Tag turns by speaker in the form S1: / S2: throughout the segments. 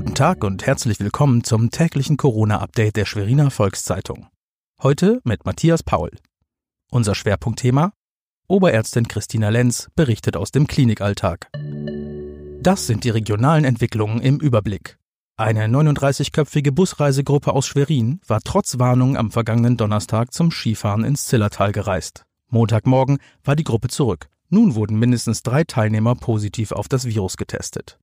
S1: Guten Tag und herzlich willkommen zum täglichen Corona-Update der Schweriner Volkszeitung. Heute mit Matthias Paul. Unser Schwerpunktthema Oberärztin Christina Lenz berichtet aus dem Klinikalltag. Das sind die regionalen Entwicklungen im Überblick. Eine 39-köpfige Busreisegruppe aus Schwerin war trotz Warnung am vergangenen Donnerstag zum Skifahren ins Zillertal gereist. Montagmorgen war die Gruppe zurück. Nun wurden mindestens drei Teilnehmer positiv auf das Virus getestet.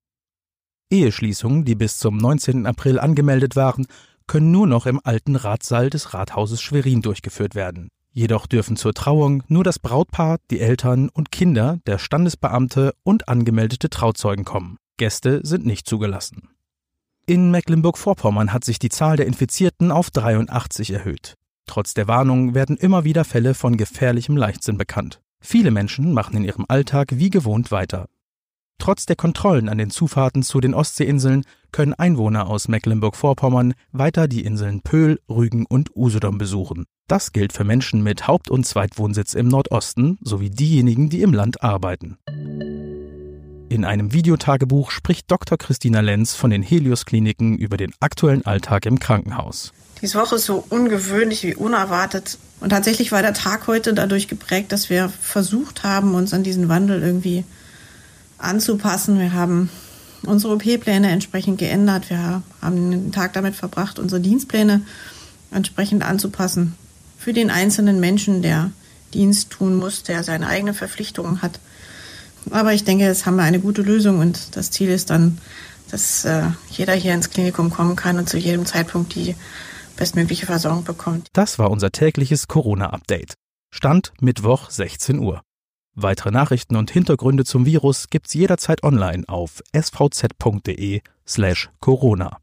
S1: Eheschließungen, die bis zum 19. April angemeldet waren, können nur noch im alten Ratssaal des Rathauses Schwerin durchgeführt werden. Jedoch dürfen zur Trauung nur das Brautpaar, die Eltern und Kinder, der Standesbeamte und angemeldete Trauzeugen kommen. Gäste sind nicht zugelassen. In Mecklenburg-Vorpommern hat sich die Zahl der Infizierten auf 83 erhöht. Trotz der Warnung werden immer wieder Fälle von gefährlichem Leichtsinn bekannt. Viele Menschen machen in ihrem Alltag wie gewohnt weiter. Trotz der Kontrollen an den Zufahrten zu den Ostseeinseln können Einwohner aus Mecklenburg-Vorpommern weiter die Inseln Pöhl, Rügen und Usedom besuchen. Das gilt für Menschen mit Haupt- und Zweitwohnsitz im Nordosten sowie diejenigen, die im Land arbeiten. In einem Videotagebuch spricht Dr. Christina Lenz von den Helios-Kliniken über den aktuellen Alltag im Krankenhaus.
S2: Diese Woche ist so ungewöhnlich wie unerwartet. Und tatsächlich war der Tag heute dadurch geprägt, dass wir versucht haben, uns an diesen Wandel irgendwie anzupassen. Wir haben unsere OP-Pläne entsprechend geändert. Wir haben den Tag damit verbracht, unsere Dienstpläne entsprechend anzupassen. Für den einzelnen Menschen, der Dienst tun muss, der seine eigenen Verpflichtungen hat. Aber ich denke, jetzt haben wir eine gute Lösung und das Ziel ist dann, dass äh, jeder hier ins Klinikum kommen kann und zu jedem Zeitpunkt die bestmögliche Versorgung bekommt.
S1: Das war unser tägliches Corona-Update. Stand Mittwoch 16 Uhr. Weitere Nachrichten und Hintergründe zum Virus gibt's jederzeit online auf svz.de slash Corona.